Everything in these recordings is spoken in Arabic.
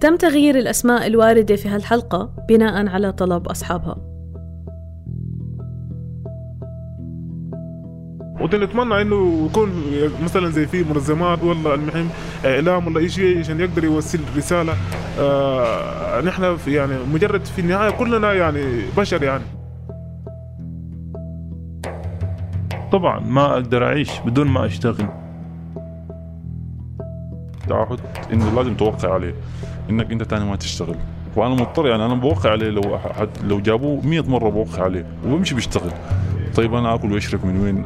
تم تغيير الأسماء الواردة في هالحلقة بناء على طلب أصحابها. ونتمنى إنه يكون مثلا زي في منظمات ولا المهم إعلام ولا اي شيء عشان يقدر يوصل رسالة. آه نحن يعني مجرد في النهاية كلنا يعني بشر يعني. طبعا ما أقدر أعيش بدون ما أشتغل. تعهد إنه لازم توقع عليه. إنك أنت تاني ما تشتغل. وأنا مضطر يعني أنا بوقع عليه لو حد لو جابوه 100 مرة بوقع عليه وبمشي بيشتغل. طيب أنا آكل وأشرب من وين؟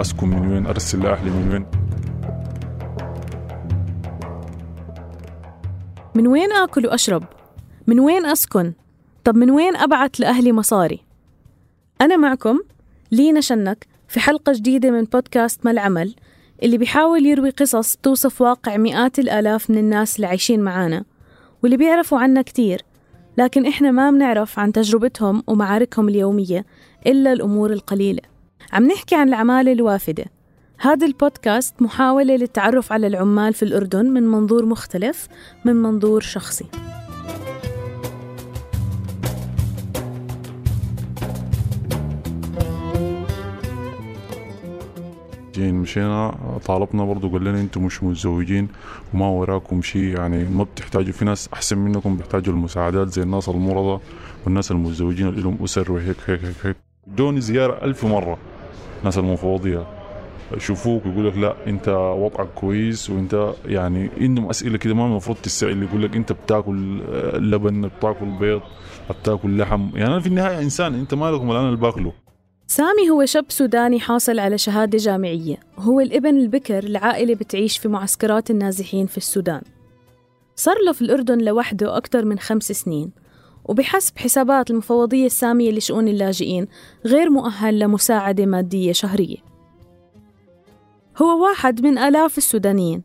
أسكن من وين؟ أرسل لأهلي من وين؟ من وين آكل وأشرب؟ من وين أسكن؟ طب من وين ابعت لأهلي مصاري؟ أنا معكم لينا شنك في حلقة جديدة من بودكاست ما العمل اللي بيحاول يروي قصص توصف واقع مئات الآلاف من الناس اللي عايشين معانا. واللي بيعرفوا عنا كتير. لكن إحنا ما بنعرف عن تجربتهم ومعاركهم اليومية إلا الأمور القليلة. عم نحكي عن العمالة الوافدة. هذا البودكاست محاولة للتعرف على العمال في الأردن من منظور مختلف من منظور شخصي. جين مشينا طالبنا برضو قال لنا أنتم مش متزوجين وما وراكم شيء يعني ما بتحتاجوا في ناس أحسن منكم بيحتاجوا المساعدات زي الناس المرضى والناس المتزوجين اللي لهم أسر وهيك هيك هيك هيك. جوني زيارة ألف مرة ناس المفوضية. يشوفوك يقول لك لا انت وضعك كويس وانت يعني عندهم أسئلة كده ما المفروض تسأل يقول لك انت بتاكل لبن بتاكل بيض بتاكل لحم. يعني أنا في النهاية إنسان أنت مالك ولا أنا اللي باكله. سامي هو شاب سوداني حاصل على شهادة جامعية. هو الابن البكر لعائلة بتعيش في معسكرات النازحين في السودان. صار له في الأردن لوحده أكثر من خمس سنين. وبحسب حسابات المفوضية السامية لشؤون اللاجئين غير مؤهل لمساعدة مادية شهرية. هو واحد من آلاف السودانيين.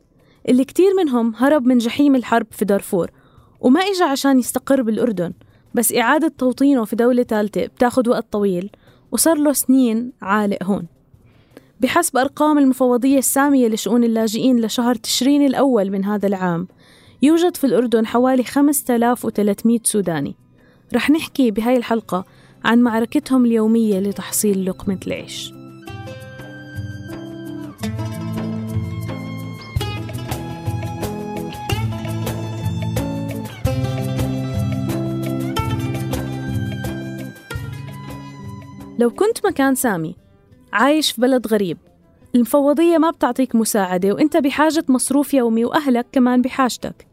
اللي كتير منهم هرب من جحيم الحرب في دارفور وما إجا عشان يستقر بالأردن بس إعادة توطينه في دولة ثالثة بتاخد وقت طويل. وصار له سنين عالق هون. بحسب أرقام المفوضية السامية لشؤون اللاجئين لشهر تشرين الأول من هذا العام يوجد في الأردن حوالي 5300 سوداني. رح نحكي بهاي الحلقة عن معركتهم اليومية لتحصيل لقمة العيش. لو كنت مكان سامي عايش في بلد غريب المفوضية ما بتعطيك مساعدة وإنت بحاجة مصروف يومي وأهلك كمان بحاجتك.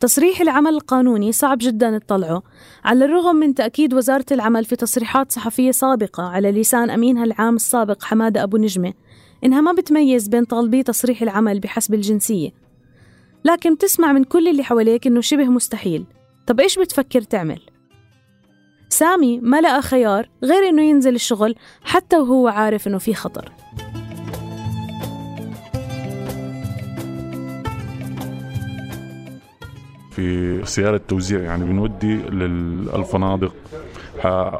تصريح العمل القانوني صعب جدا تطلعه على الرغم من تأكيد وزارة العمل في تصريحات صحفية سابقة على لسان أمينها العام السابق حمادة أبو نجمة إنها ما بتميز بين طالبي تصريح العمل بحسب الجنسية. لكن بتسمع من كل اللي حواليك إنه شبه مستحيل. طب إيش بتفكر تعمل؟ سامي ما لقى خيار غير إنه ينزل الشغل حتى وهو عارف إنه في خطر. في سيارة توزيع يعني بنودي للفنادق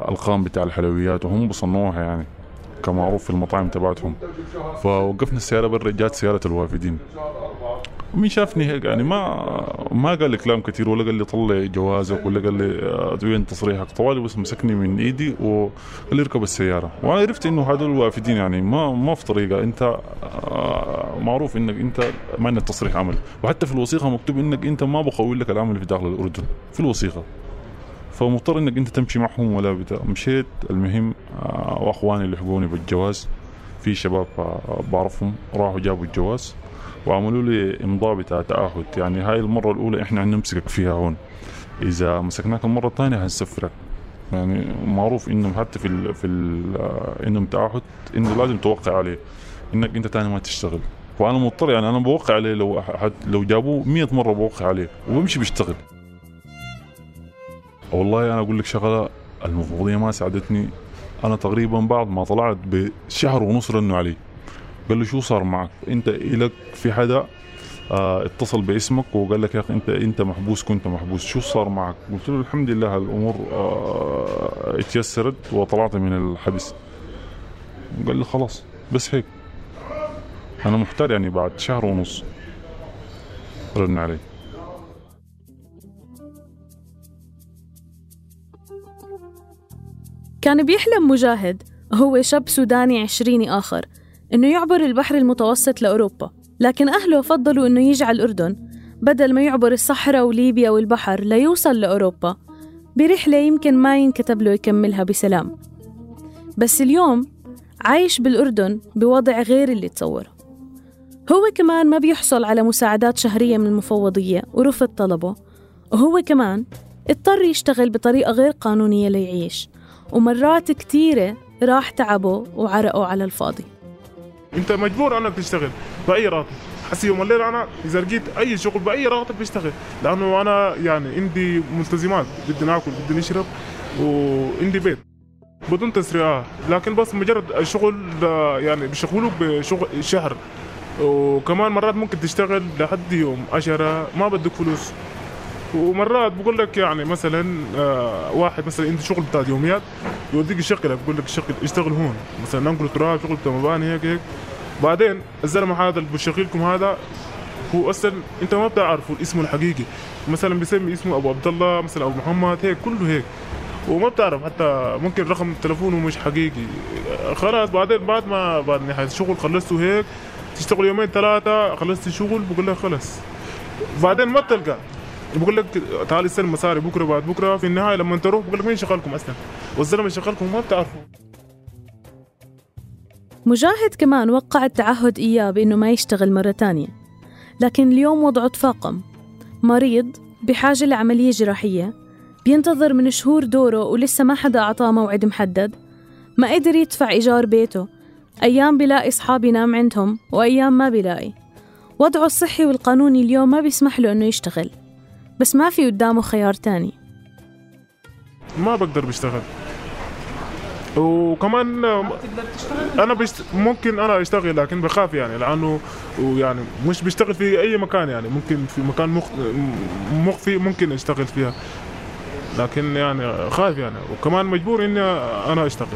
الخام بتاع الحلويات وهم بصنعوها يعني كمعروف في المطاعم تبعتهم. فوقفنا السيارة برا جات سيارة الوافدين. مين شافني هيك؟ يعني ما ما قال لي كلام كثير ولا قال لي طلع جوازك ولا قال لي وين تصريحك طوالي بس مسكني من إيدي وقال لي اركب السيارة. وأنا عرفت إنه هذول الوافدين يعني. ما ما في طريقة. أنت آه، معروف إنك أنت ما عندك تصريح عمل. وحتى في الوثيقة مكتوب إنك أنت ما بقول لك العمل في داخل الأردن. في الوثيقة. فمضطر إنك أنت تمشي معهم ولا بتاع مشيت. المهم آه، وأخواني لحقوني بالجواز. في شباب آه، بعرفهم. راحوا جابوا الجواز. وعملوا لي امضاء بتاع تعهد يعني هاي المرة الأولى إحنا نمسكك فيها هون. إذا مسكناك المره الثانية هنسفرك يعني معروف انهم حتى في ال في ال انهم تعهد إنه لازم توقع عليه. إنك أنت ثاني ما تشتغل. وأنا مضطر يعني أنا بوقع عليه لو حد لو جابوه 100 مرة بوقع عليه وبمشي بيشتغل. والله أنا أقول لك شغلة المفوضيه ما ساعدتني. أنا تقريبا بعد ما طلعت بشهر ونص رنوا علي. قال له شو صار معك؟ انت إلك في حدا آه، اتصل باسمك وقال لك يا أخي انت انت محبوس كنت محبوس. شو صار معك؟ قلت له الحمد لله الأمور آه، اتيسرت وطلعت من الحبس. قال لي خلاص بس هيك. أنا محتار يعني بعد شهر ونص. رن علي. كان بيحلم مجاهد هو شاب سوداني عشريني آخر. إنه يعبر البحر المتوسط لأوروبا لكن أهله فضلوا إنه يجي على الأردن. بدل ما يعبر الصحراء وليبيا والبحر ليوصل لأوروبا. برحلة يمكن ما ينكتب له يكملها بسلام. بس اليوم عايش بالأردن بوضع غير اللي تصوره. هو كمان ما بيحصل على مساعدات شهرية من المفوضية ورفض طلبه. وهو كمان اضطر يشتغل بطريقة غير قانونية ليعيش. ومرات كتيرة راح تعبه وعرقه على الفاضي. انت مجبور انك تشتغل بأي راتب. حسي يوم الليل أنا إذا لقيت أي شغل بأي راتب بشتغل لأنه أنا يعني عندي ملتزمات بدي ناكل بدي نشرب وعندي بيت. بدون تسريعات. لكن بس مجرد الشغل يعني بيشغلوك بشغل شهر. وكمان مرات ممكن تشتغل لحد يوم عشرة ما بدك فلوس. ومرات بقول لك يعني مثلا آه واحد مثلا عنده شغل بتاع يوميات يوديك يشغلك بقول لك شغل اشتغل هون. مثلا ننقل تراب شغل بتاع مباني هيك هيك. بعدين الزلمة هذا اللي بيشغلكم هذا هو أصلا أنت ما بتعرفه اسمه الحقيقي. مثلا بيسمي اسمه أبو عبد الله مثلا أبو محمد هيك كله هيك. وما بتعرف حتى ممكن رقم تلفونه مش حقيقي. خلاص بعدين بعد ما بعد نهاية الشغل خلصته هيك تشتغل يومين ثلاثة خلصت الشغل بقول لك خلص. بعدين ما بتلقى. بقول لك تعال استلم مصاري بكرة بعد بكرة. في النهاية لما تروح بقول لك مين شغلكم أصلا؟ والزلمة شغلكم ما بتعرفوا مجاهد كمان وقع التعهد إياه بإنه ما يشتغل مرة تانية. لكن اليوم وضعه تفاقم. مريض بحاجة لعملية جراحية بينتظر من شهور دوره ولسه ما حدا أعطاه موعد محدد. ما قدر يدفع إيجار بيته. أيام بلاقي أصحاب ينام عندهم وأيام ما بلاقي. وضعه الصحي والقانوني اليوم ما بيسمح له إنه يشتغل. بس ما في قدامه خيار تاني. ما بقدر بشتغل وكمان أنا بشت... ممكن أنا أشتغل لكن بخاف يعني لأنه ويعني مش بشتغل في أي مكان يعني ممكن في مكان مخ... مخفي ممكن أشتغل فيها. لكن يعني خايف يعني وكمان مجبور إني أنا أشتغل.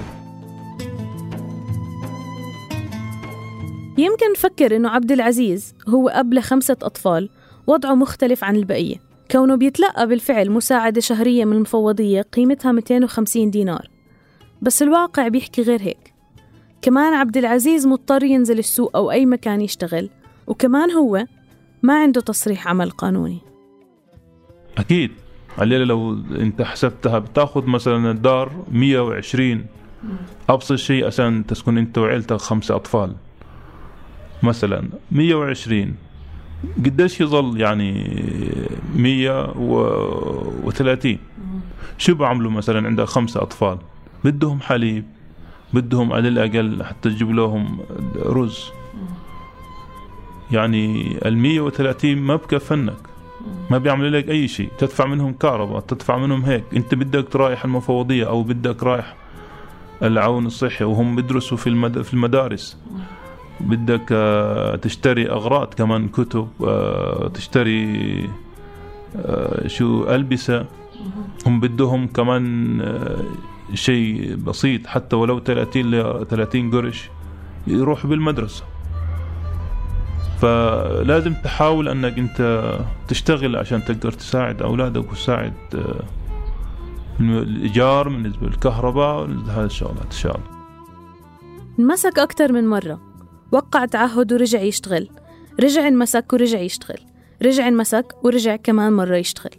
يمكن نفكر إنه عبد العزيز هو أب لخمسة أطفال وضعه مختلف عن البقية. كونه بيتلقى بالفعل مساعدة شهرية من المفوضية قيمتها 250 دينار. بس الواقع بيحكي غير هيك. كمان عبد العزيز مضطر ينزل السوق أو أي مكان يشتغل وكمان هو ما عنده تصريح عمل قانوني. أكيد. الليلة لو أنت حسبتها بتاخذ مثلا الدار 120 أبسط شيء عشان تسكن أنت وعيلتك خمسة أطفال. مثلا 120 قديش يظل يعني 130 شو بعملوا مثلا عندك خمسة أطفال؟ بدهم حليب بدهم على الأقل حتى تجيب لهم رز. يعني ال 130 ما بكفنك. ما بيعملوا لك أي شيء. تدفع منهم كهرباء تدفع منهم هيك. أنت بدك رايح المفوضية أو بدك رايح العون الصحي وهم بيدرسوا في في المدارس. بدك آه، تشتري أغراض كمان كتب آه، تشتري آه، شو ألبسة. هم بدهم كمان شيء بسيط حتى ولو 30 ل 30 قرش يروح بالمدرسة. فلازم تحاول أنك أنت تشتغل عشان تقدر تساعد أولادك وتساعد الإيجار بالنسبة للكهرباء هذه الشغلات إن شاء الله. انمسك أكثر من مرة. وقع تعهد ورجع يشتغل. رجع انمسك ورجع يشتغل. رجع انمسك ورجع كمان مرة يشتغل.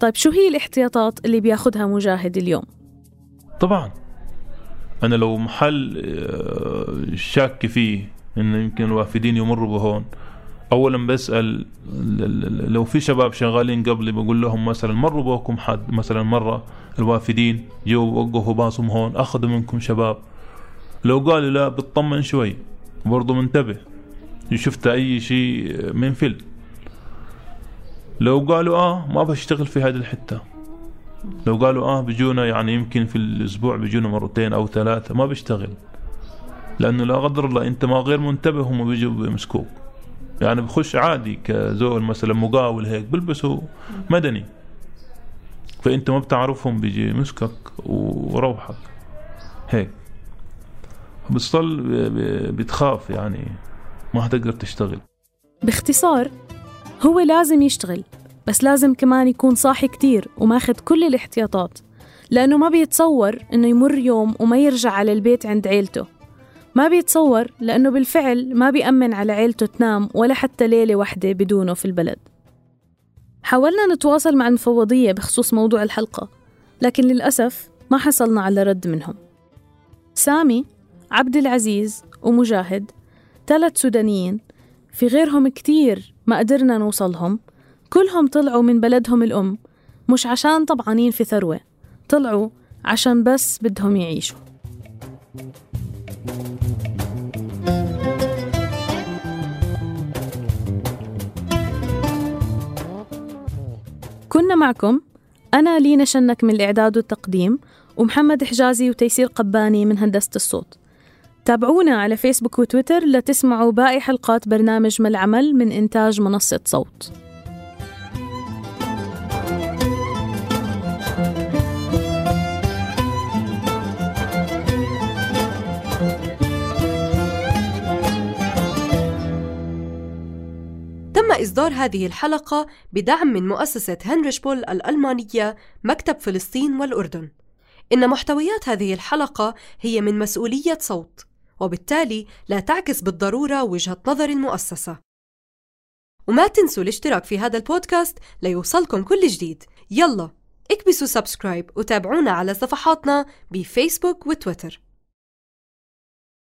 طيب شو هي الاحتياطات اللي بياخدها مجاهد اليوم؟ طبعا. أنا لو محل آه، شاك فيه إنه يمكن الوافدين يمروا بهون اولا بسأل لو في شباب شغالين قبلي بقول لهم مثلا مروا بكم حد مثلا مرة الوافدين جو وقفوا باصهم هون أخذوا منكم شباب. لو قالوا لا بتطمن شوي برضو منتبه شفت أي شيء من فيلم لو قالوا آه ما بشتغل في هذه الحتة. لو قالوا آه بيجونا يعني يمكن في الأسبوع بيجونا مرتين أو ثلاثة ما بيشتغل. لأنه لا قدر الله أنت ما غير منتبه هم بيجوا بيمسكوك. يعني بخش عادي كزول مثلا مقاول هيك بلبسوا مدني. فأنت ما بتعرفهم بيجي مسكك وروحك. هيك. بتصل بتخاف يعني ما حتقدر تشتغل. باختصار هو لازم يشتغل. بس لازم كمان يكون صاحي كتير وماخذ كل الاحتياطات لأنه ما بيتصور إنه يمر يوم وما يرجع على البيت عند عيلته. ما بيتصور لأنه بالفعل ما بيأمن على عيلته تنام ولا حتى ليلة واحدة بدونه في البلد. حاولنا نتواصل مع المفوضية بخصوص موضوع الحلقة لكن للأسف ما حصلنا على رد منهم. سامي عبد العزيز ومجاهد ثلاث سودانيين في غيرهم كتير ما قدرنا نوصلهم. كلهم طلعوا من بلدهم الأم مش عشان طبعانين في ثروة طلعوا عشان بس بدهم يعيشوا. كنا معكم أنا لينا شنك من الإعداد والتقديم ومحمد حجازي وتيسير قباني من هندسة الصوت. تابعونا على فيسبوك وتويتر لتسمعوا باقي حلقات برنامج ما العمل من إنتاج منصة صوت. إصدار هذه الحلقة بدعم من مؤسسة هنريش بول الألمانية مكتب فلسطين والأردن. إن محتويات هذه الحلقة هي من مسؤولية صوت وبالتالي لا تعكس بالضرورة وجهة نظر المؤسسة. وما تنسوا الاشتراك في هذا البودكاست ليوصلكم كل جديد. يلا اكبسوا subscribe وتابعونا على صفحاتنا بفيسبوك وتويتر.